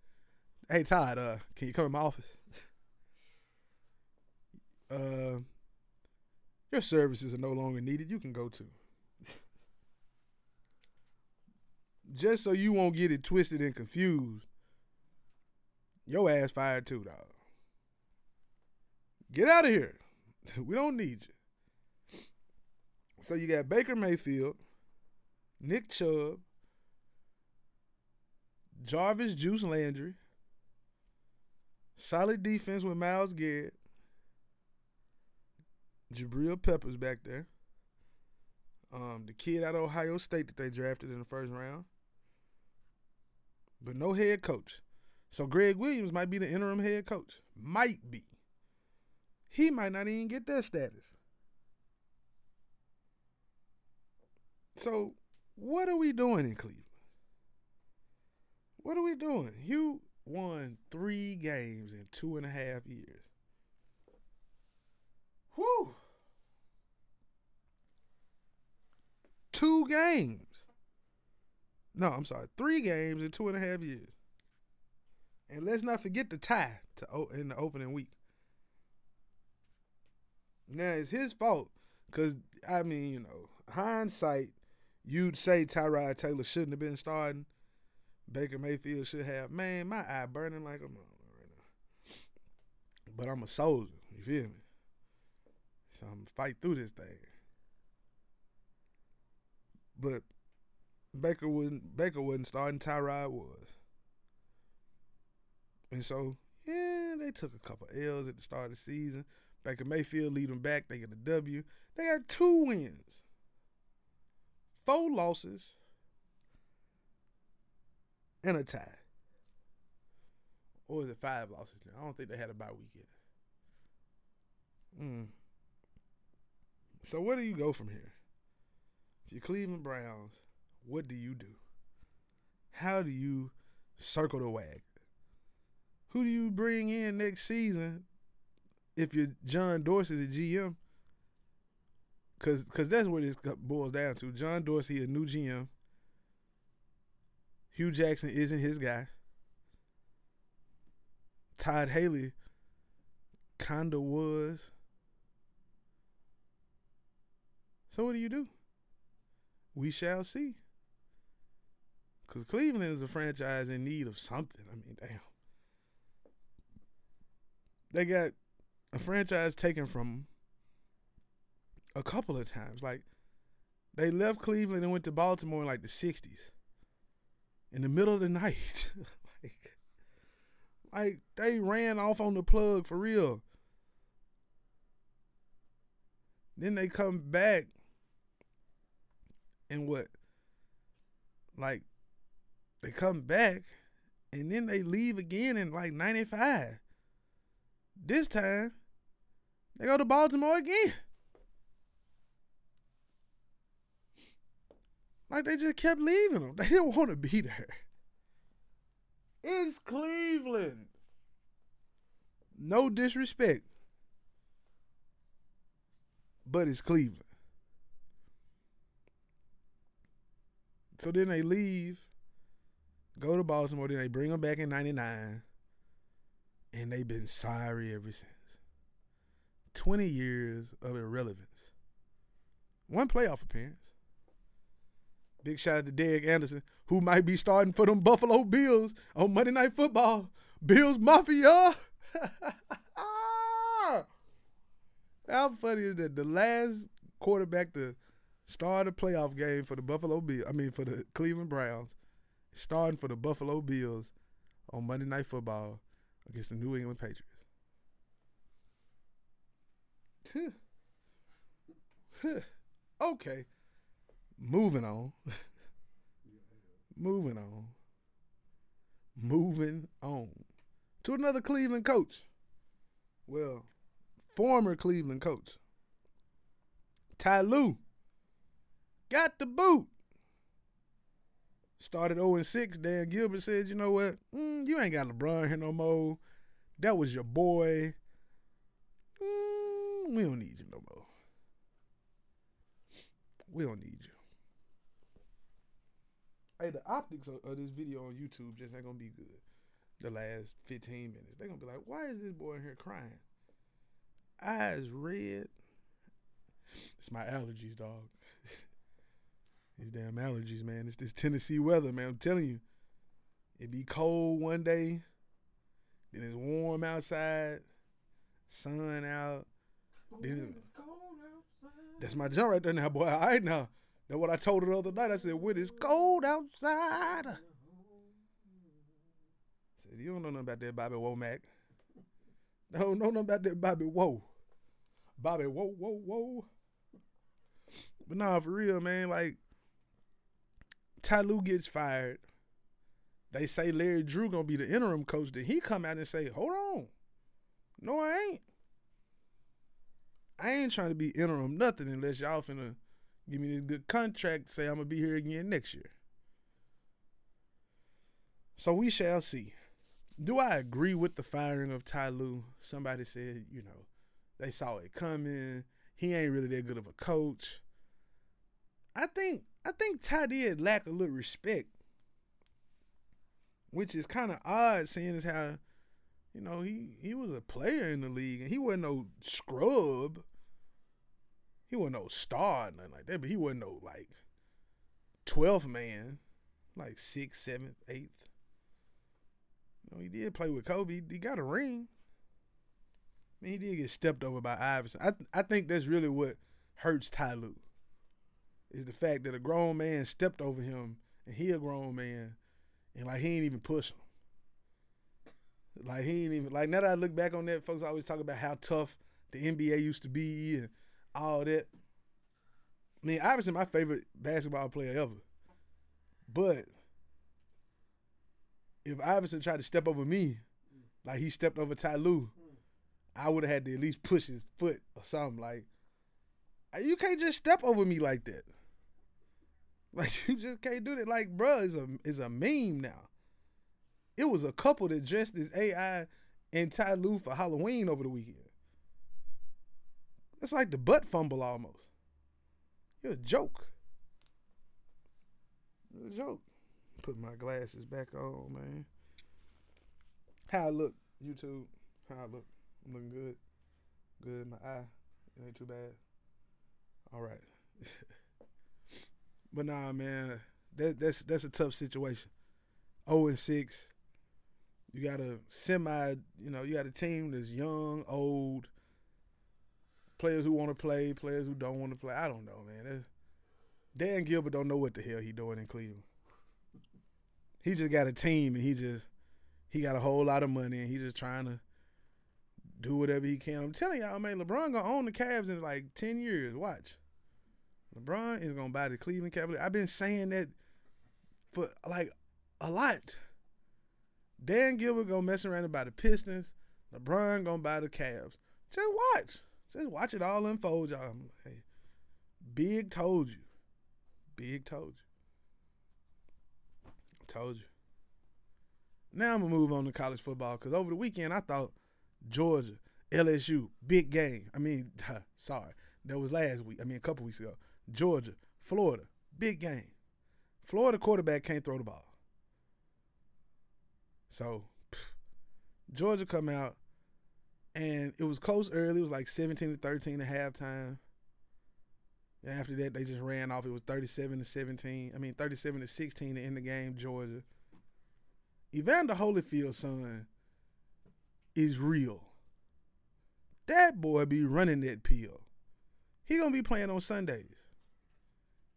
hey Todd, uh, can you come in my office? uh, your services are no longer needed. You can go to. Just so you won't get it twisted and confused, your ass fired too, dog. Get out of here. We don't need you. So you got Baker Mayfield, Nick Chubb, Jarvis Juice Landry, solid defense with Myles Garrett, Jabril Peppers back there. Um, the kid out of Ohio State that they drafted in the first round. But no head coach. So Gregg Williams might be the interim head coach. Might be. He might not even get that status. So what are we doing in Cleveland? What are we doing? Hue won three games in two and a half years. Whew. Two games. No, I'm sorry, three games in two and a half years. And let's not forget the tie to in the opening week. Now it's his fault, cause I mean, you know, hindsight, you'd say Tyrod Taylor shouldn't have been starting. Baker Mayfield should have. Man, my eye burning like a right now. But I'm a soldier. You feel me? So I'm fight through this thing. But Baker wasn't Baker wasn't starting. Tyrod was. And so, yeah, they took a couple L's at the start of the season. Baker Mayfield lead them back. They get a W. They got two wins, four losses, and a tie. Or is it five losses now? I don't think they had a bye week yet. Mm. So where do you go from here? If you're Cleveland Browns, what do you do? How do you circle the wagon? Who do you bring in next season if you're John Dorsey, the GM? Cause, Cause that's what this boils down to. John Dorsey, a new GM. Hue Jackson isn't his guy. Todd Haley kinda was. So what do you do? We shall see. Cause Cleveland is a franchise in need of something. I mean, damn. They got a franchise taken from them a couple of times. Like they left Cleveland and went to Baltimore in like the '60s, in the middle of the night. like, like they ran off on the plug for real. Then they come back and what? Like they come back and then they leave again in like 95. This time, they go to Baltimore again. Like they just kept leaving them. They didn't want to be there. It's Cleveland. No disrespect. But it's Cleveland. So then they leave, go to Baltimore, then they bring them back in 99 and they've been sorry ever since. 20 years of irrelevance. One playoff appearance. Big shout out to Derek Anderson, who might be starting for them Buffalo Bills on Monday Night Football. Bills Mafia. How funny is that? The last quarterback to start a playoff game for the Buffalo Bills, I mean for the Cleveland Browns, starting for the Buffalo Bills on Monday Night Football against the New England Patriots. okay. Moving on. Moving on. Moving on. To another Cleveland coach. Well, former Cleveland coach. Ty Lue. Got the boot. Started 0 6. Dan Gilbert said, you know what? Mm, you ain't got LeBron here no more. That was your boy. Mm, we don't need you no more. We don't need you. Hey, the optics of, of this video on YouTube just ain't gonna be good. The last 15 minutes. They're gonna be like, why is this boy in here crying? Eyes red. It's my allergies, dog. These damn allergies, man. It's this Tennessee weather, man. I'm telling you. It be cold one day, then it's warm outside, sun out. Then It's cold outside. that's my jump right there now, boy. All right now. That's what I told her the other night. I said, when it's cold outside. I said, you don't know nothing about that Bobby Womack. Don't know nothing about that Bobby Whoa. Bobby Whoa, whoa, whoa. But nah, for real, man, like Ty Lue gets fired. They say Larry Drew gonna be the interim coach. Then he come out and say, hold on. No, I ain't. I ain't trying to be interim nothing unless y'all finna give me this good contract say I'm gonna be here again next year. So we shall see. Do I agree with the firing of Ty Lue? Somebody said, you know, they saw it coming. He ain't really that good of a coach. I think I think Ty did lack a little respect. Which is kind of odd seeing as how, you know, he, he was a player in the league and he wasn't no scrub. He wasn't no star or nothing like that, but he wasn't no like twelfth man, like sixth, seventh, eighth. You know, he did play with Kobe. He got a ring. I mean, he did get stepped over by Iverson. I I think that's really what hurts Ty Lue. Is the fact that a grown man stepped over him and he a grown man and like he ain't even push him. Like he ain't even like now that I look back on that, folks always talk about how tough the NBA used to be and all that. I mean, Iverson my favorite basketball player ever. But if Iverson tried to step over me, like he stepped over Ty Lue, I would have had to at least push his foot or something. Like you can't just step over me like that. Like you just can't do that. Like, bruh, it's a is a meme now. It was a couple that dressed as AI and Ty Lue for Halloween over the weekend. It's like the butt fumble almost. You're a joke. You're a joke. Put my glasses back on, man. How I look, YouTube. How I look. I'm looking good. Good. My eye. It ain't too bad. All right. but nah, man. That that's that's a tough situation. 0 and 6. You got a semi, you know, you got a team that's young, old, players who want to play, players who don't want to play. I don't know, man. Dan Gilbert don't know what the hell he doing in Cleveland. He just got a team and he just he got a whole lot of money and he just trying to do whatever he can. I'm telling y'all, man, LeBron gonna own the Cavs in like ten years. Watch. LeBron is gonna buy the Cleveland Cavaliers. I've been saying that for like a lot. Dan Gilbert gonna mess around buy the Pistons. LeBron gonna buy the Cavs. Just watch. Just watch it all unfold, y'all. Hey, Big told you. Big told you. Told you. Now I'm gonna move on to college football because over the weekend I thought Georgia, LSU, big game. I mean, sorry, that was last week. I mean, a couple weeks ago. Georgia, Florida, big game. Florida quarterback can't throw the ball. So, Georgia come out, and it was close early. It was like 17 to 13 at halftime. And after that, they just ran off. It was 37 to 17. I mean, 37 to 16 to end the game, Georgia. Evander Holyfield's son is real. That boy be running that pill. He gonna be playing on Sundays.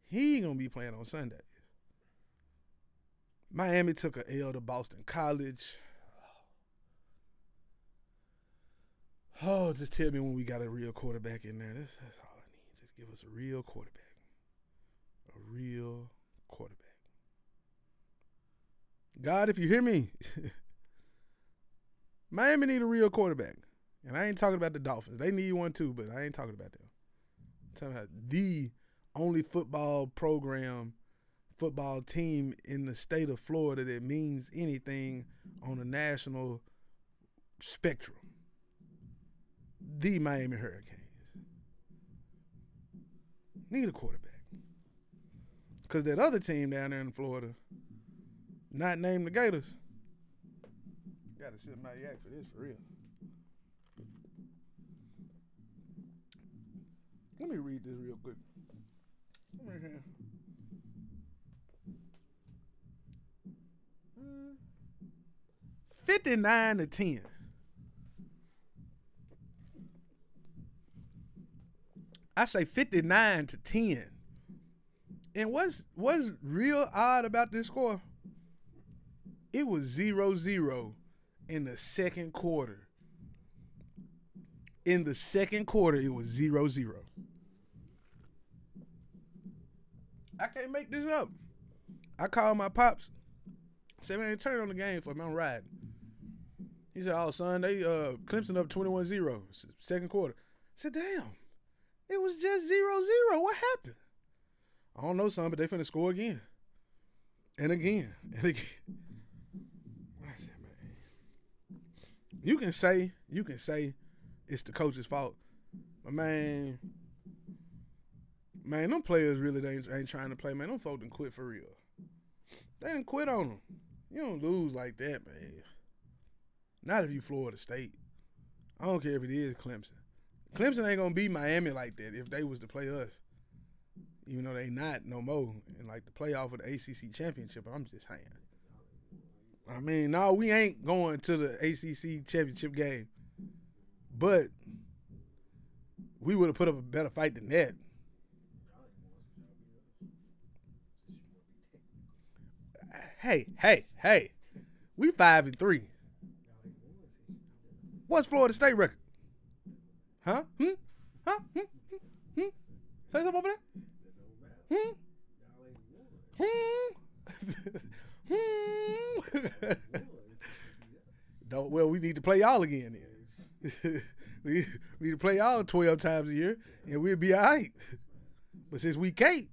He gonna be playing on Sundays. Miami took a L to Boston College. Oh, just tell me when we got a real quarterback in there. That's, that's all I need. Just give us a real quarterback. A real quarterback. God, if you hear me, Miami need a real quarterback. And I ain't talking about the Dolphins. They need one too, but I ain't talking about them. I'm talking about the only football program, football team in the state of Florida that means anything on a national spectrum. The Miami Hurricanes. Need a quarterback. Cause that other team down there in Florida, not named the Gators. Gotta sit my yak for this for real. Let me read this real quick. Come right here. Mm. 59 to 10. I say 59 to 10. And what's what's real odd about this score? It was 0-0 in the second quarter. In the second quarter, it was 0-0. I can't make this up. I called my pops. Said, man, turn on the game for me. I'm riding. He said, oh, son, they uh, Clemson up 21-0. Second quarter. I said, damn. It was just 0-0. What happened? I don't know, son, but they finna score again. And again. And again. I said, man. You can say, you can say it's the coach's fault. But man, man, them players really ain't, ain't trying to play, man. Them folks done quit for real. They didn't quit on them. You don't lose like that, man. Not if you Florida State. I don't care if it is Clemson. Clemson ain't gonna beat Miami like that if they was to play us. Even though they not no more in like the playoff of the ACC championship. I'm just saying. I mean, no, we ain't going to the ACC championship game, but we would have put up a better fight than that. Hey, hey, hey, we five and three. What's Florida State record? Huh? Hmm? Huh? Hmm? Hmm? hmm? Say something over there? Hmm? Hmm? hmm? Don't, well, we need to play y'all again then. we, we need to play y'all 12 times a year and we'll be all right. But since we can't,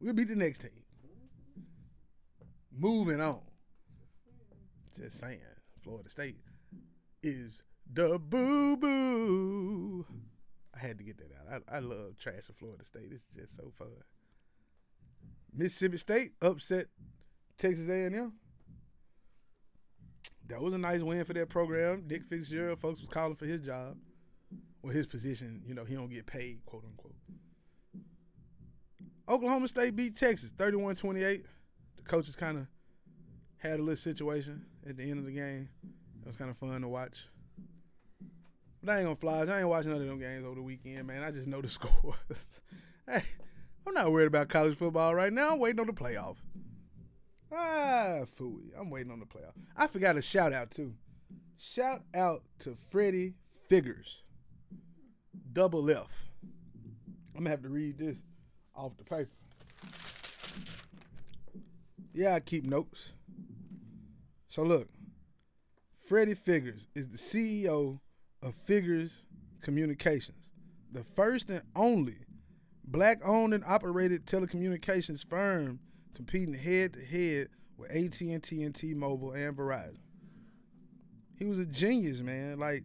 we'll beat the next team. Moving on. Just saying, Florida State is the boo boo. I had to get that out. I, I love trash of Florida State. It's just so fun. Mississippi State upset Texas A&M. That was a nice win for that program. Nick Fitzgerald, folks was calling for his job or his position. You know, he don't get paid, quote unquote. Oklahoma State beat Texas 31-28. The coaches kind of had a little situation at the end of the game. It was kind of fun to watch. But I ain't gonna fly. I ain't watching none of them games over the weekend, man. I just know the score. hey, I'm not worried about college football right now. I'm waiting on the playoff. Ah, fooey. I'm waiting on the playoff. I forgot a shout out too. Shout out to Freddie Figgers. Double F. I'm gonna have to read this off the paper. Yeah, I keep notes. So look, Freddie Figgers is the CEO of Figgers Communications, the first and only black-owned and operated telecommunications firm competing head-to-head with AT&T and T-Mobile and Verizon. He was a genius, man. Like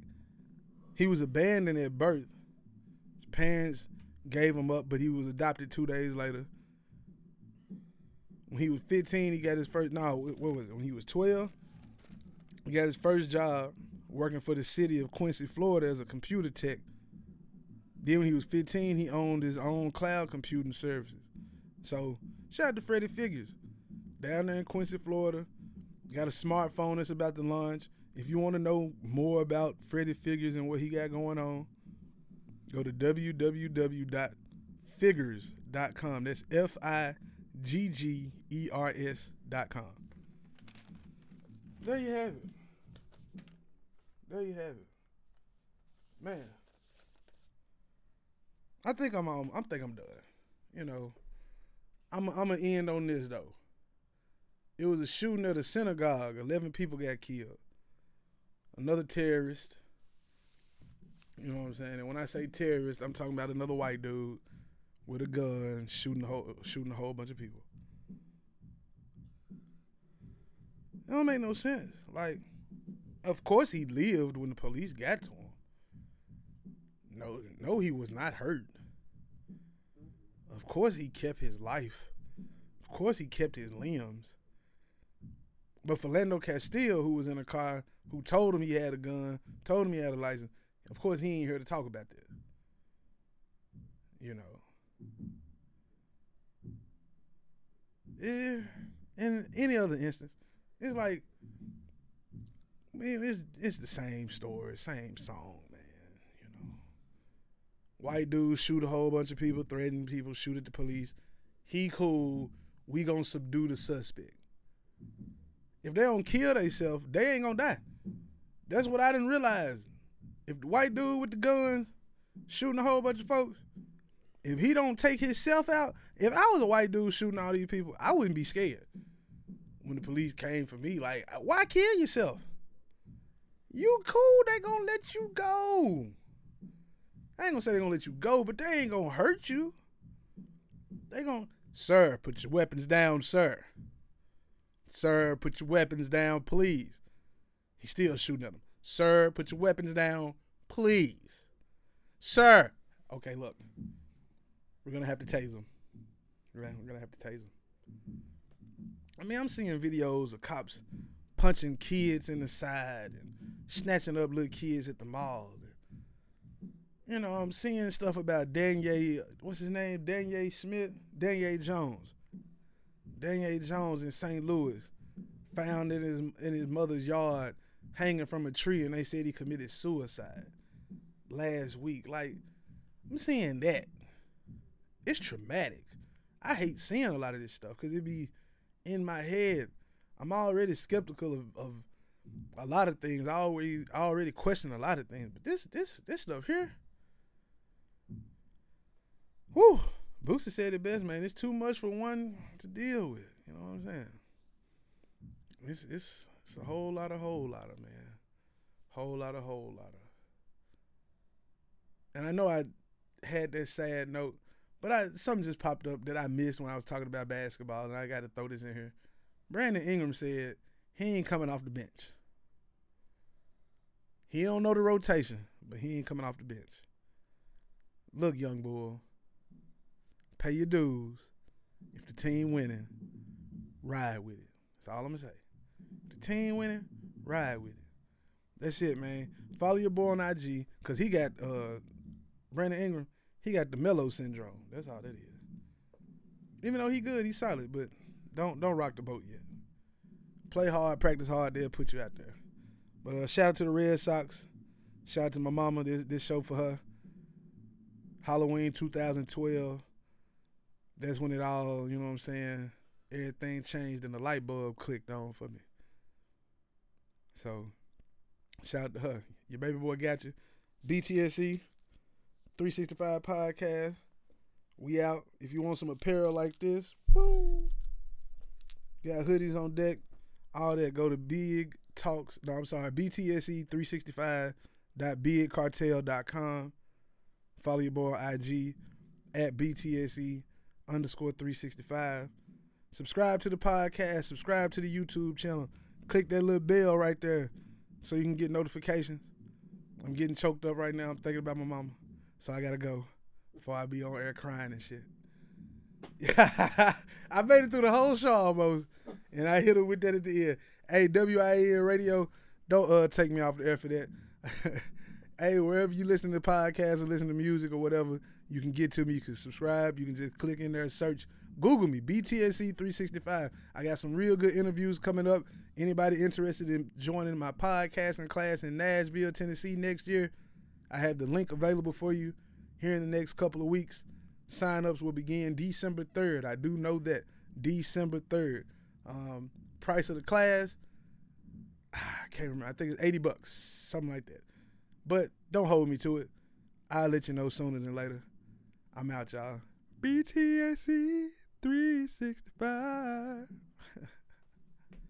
he was abandoned at birth. His parents gave him up, but he was adopted two days later. When he was 15, he got his first. No, what was it? When he was 12, he got his first job working for the city of Quincy, Florida, as a computer tech. Then, when he was 15, he owned his own cloud computing services. So, shout out to Freddie Figgers down there in Quincy, Florida. Got a smartphone that's about to launch. If you want to know more about Freddie Figgers and what he got going on, go to www.figgers.com. That's F I G G E R S.com. There you have it. There you have it. Man. I think I'm um, I think I'm done. You know, I'm I'm gonna end on this though. It was a shooting at a synagogue. Eleven people got killed. Another terrorist. You know what I'm saying? And when I say terrorist, I'm talking about another white dude with a gun shooting a whole shooting a whole bunch of people. It don't make no sense. Like, of course he lived when the police got to him. No, no, he was not hurt. Of course he kept his life. Of course he kept his limbs. But Philando Castile, who was in a car, who told him he had a gun, told him he had a license, of course he ain't here to talk about that. You know. Yeah, in any other instance, it's like, man, it's it's the same story, same song, man. You know, white dudes shoot a whole bunch of people, threaten people, shoot at the police. He cool. We gonna subdue the suspect. If they don't kill themselves, they ain't gonna die. That's what I didn't realize. If the white dude with the guns shooting a whole bunch of folks, if he don't take himself out, if I was a white dude shooting all these people, I wouldn't be scared. When the police came for me, like, why kill yourself? You cool, they gonna let you go. I ain't gonna say they gonna let you go, but they ain't gonna hurt you. They gonna, sir, put your weapons down, sir. Sir, put your weapons down, please. He's still shooting at him. Sir, put your weapons down, please. Sir. Okay, look. We're gonna have to tase him. We're gonna, have to tase him. I mean, I'm seeing videos of cops punching kids in the side and snatching up little kids at the mall. You know, I'm seeing stuff about Daniel, what's his name? Daniel Smith? Daniel Jones. Daniel Jones in St. Louis, found in his in his mother's yard, hanging from a tree, and they said he committed suicide last week. Like, I'm seeing that. It's traumatic. I hate seeing a lot of this stuff because it be in my head. I'm already skeptical of, of a lot of things. I always I already question a lot of things, but this this this stuff here. Whew. Booster said it best, man. It's too much for one to deal with. You know what I'm saying? It's it's it's a whole lot of whole lot of man. Whole lot of whole lot of. And I know I had that sad note, but I something just popped up that I missed when I was talking about basketball, and I got to throw this in here. Brandon Ingram said he ain't coming off the bench. He don't know the rotation, but he ain't coming off the bench. Look, young boy, pay your dues. If the team winning, ride with it. That's all I'm gonna say. If the team winning, ride with it. That's it, man. Follow your boy on IG, cause he got uh Brandon Ingram, he got the Melo syndrome. That's all that is. Even though he good, he's solid, but don't don't rock the boat yet. Play hard, practice hard, they'll put you out there. But uh, shout out to the Red Sox. Shout out to my mama, this this show for her. Halloween 2012. That's when it all, you know what I'm saying? Everything changed and the light bulb clicked on for me. So, shout out to her. Your baby boy got you. BTSE 365 podcast. We out. If you want some apparel like this, woo. Got hoodies on deck. All that. Go to Big Talks. No, I'm sorry. BTSE365.bigcartel.com. Follow your boy on IG at BTSE underscore 365. Subscribe to the podcast. Subscribe to the YouTube channel. Click that little bell right there so you can get notifications. I'm getting choked up right now. I'm thinking about my mama. So I gotta go before I be on air crying and shit. I made it through the whole show almost. And I hit her with that at the end. Hey, radio, don't uh take me off the air for that. hey, wherever you listen to podcasts or listen to music or whatever, you can get to me. You can subscribe. You can just click in there search. Google me, BTSE 365. I got some real good interviews coming up. Anybody interested in joining my podcasting class in Nashville, Tennessee next year, I have the link available for you here in the next couple of weeks. Sign-ups will begin December 3rd. I do know that. December 3rd. Um, price of the class, I can't remember. I think it's 80 bucks, something like that. But don't hold me to it. I'll let you know sooner than later. I'm out, y'all. BTSE 365.